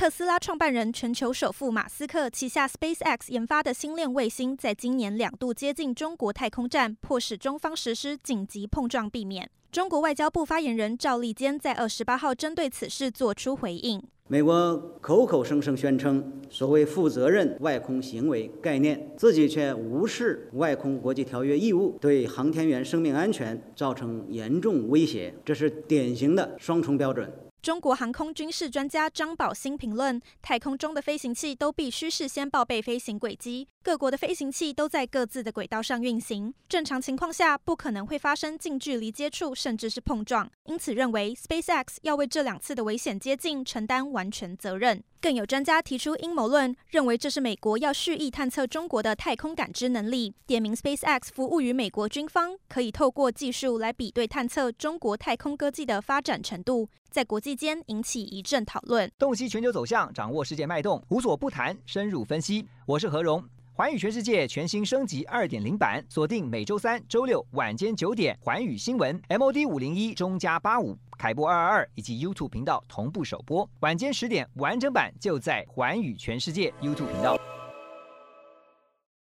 特斯拉创办人、全球首富马斯克旗下 SpaceX 研发的星链卫星，在今年两度接近中国太空站，迫使中方实施紧急碰撞避免。中国外交部发言人赵立坚在二十八号针对此事作出回应。美国口口声声宣称所谓负责任外空行为概念，自己却无视外空国际条约义务，对航天员生命安全造成严重威胁，这是典型的双重标准。中国航空军事专家张宝新评论：太空中的飞行器都必须事先报备飞行轨迹，各国的飞行器都在各自的轨道上运行，正常情况下不可能会发生近距离接触，甚至是碰撞。因此认为 SpaceX 要为这两次的危险接近承担完全责任。更有专家提出阴谋论，认为这是美国要蓄意探测中国的太空感知能力，点名 SpaceX 服务于美国军方，可以透过技术来比对探测中国太空科技的发展程度，在国际间引起一阵讨论。洞悉全球走向，掌握世界脉动，无所不谈，深入分析。我是何荣，环宇全世界全新升级二点零版，锁定每周三、周六晚间九点，环宇新闻 MOD 五零一中加八五。凯播二二二以及 YouTube 频道同步首播，晚间十点完整版就在环宇全世界 YouTube 频道。